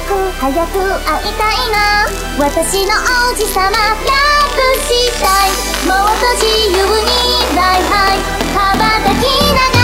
く早く会いたいな。私の王子様ラしたい。もっと自由にライハイ羽ばたきながら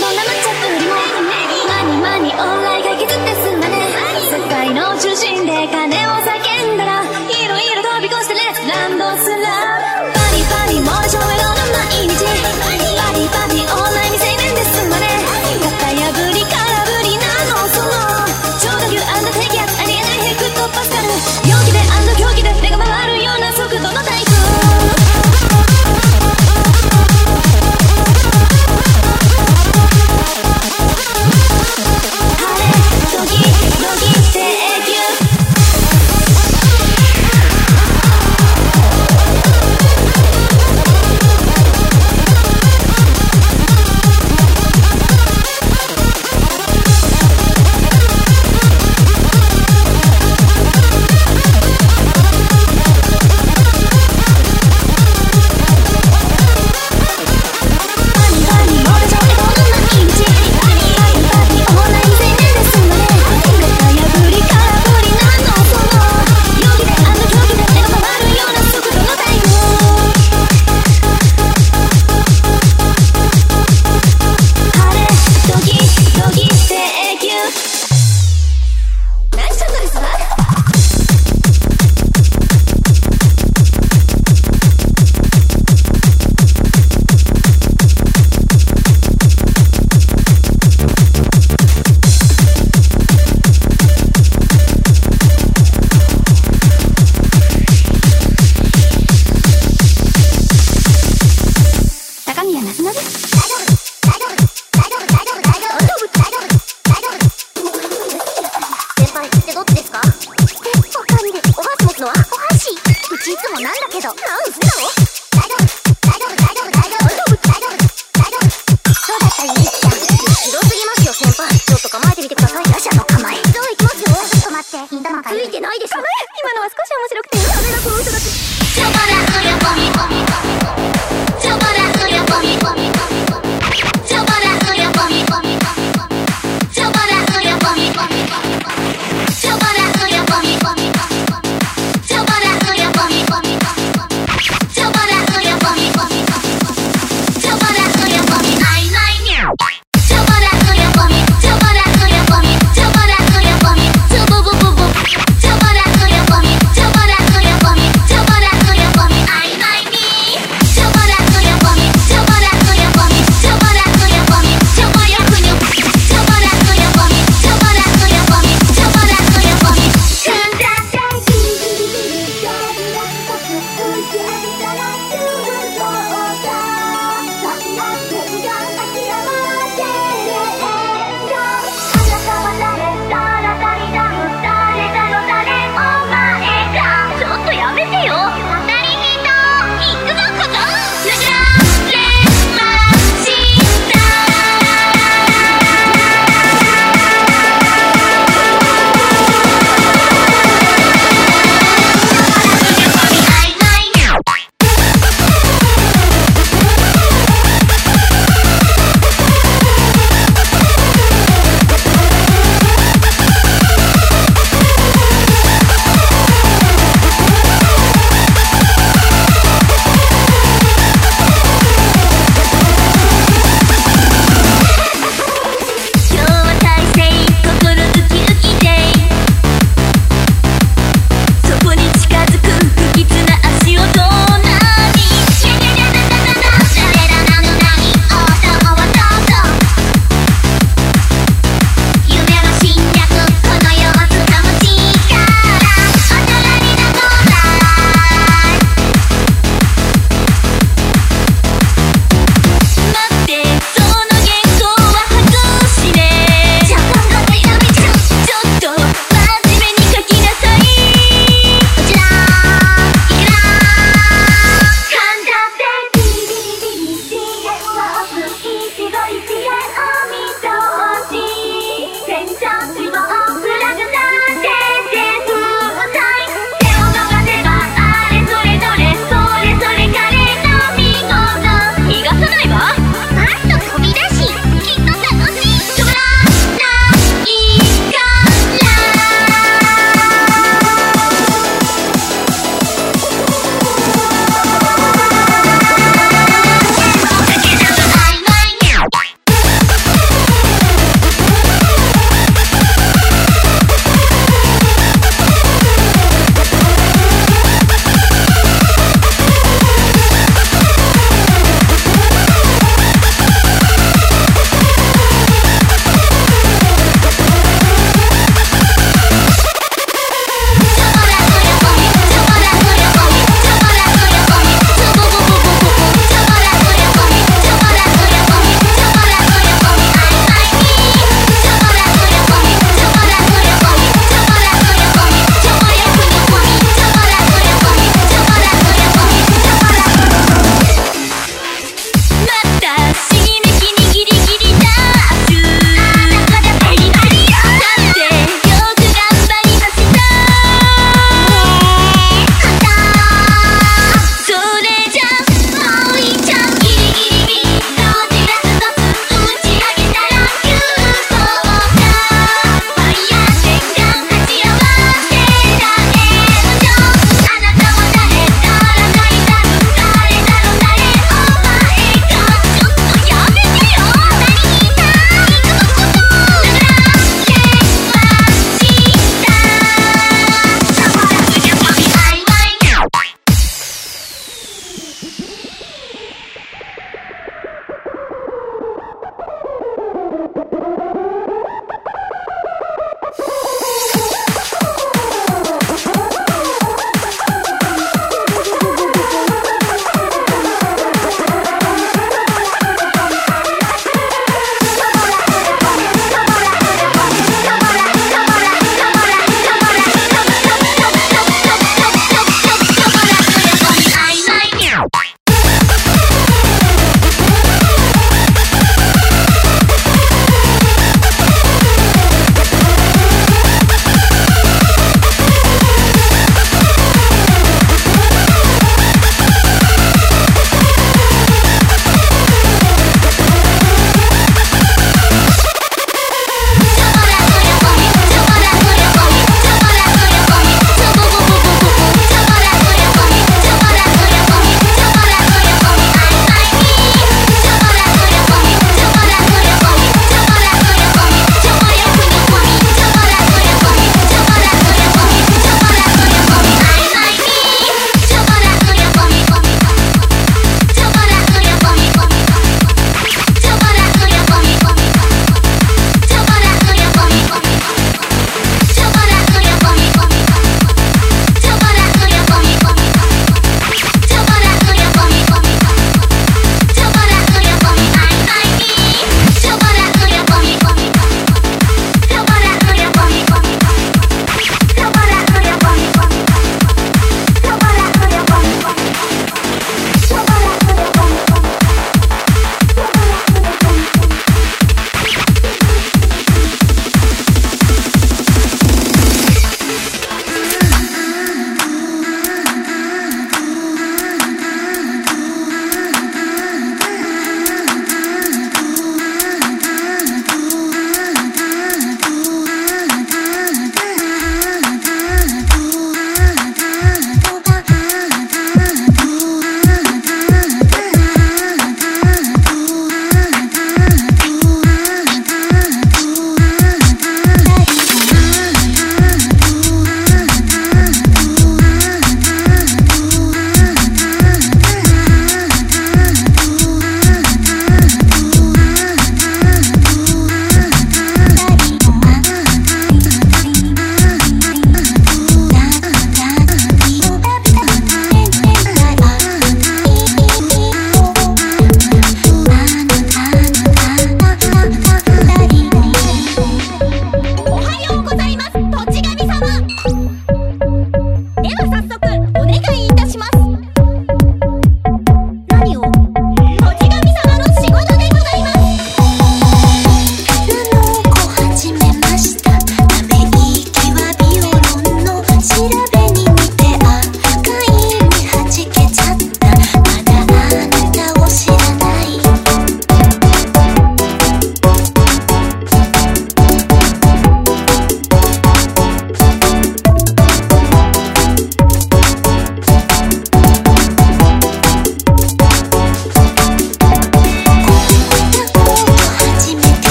まにまにオンライが傷ってすんなね世界の中心で金を叫んだら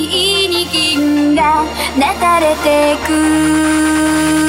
に銀が流れてく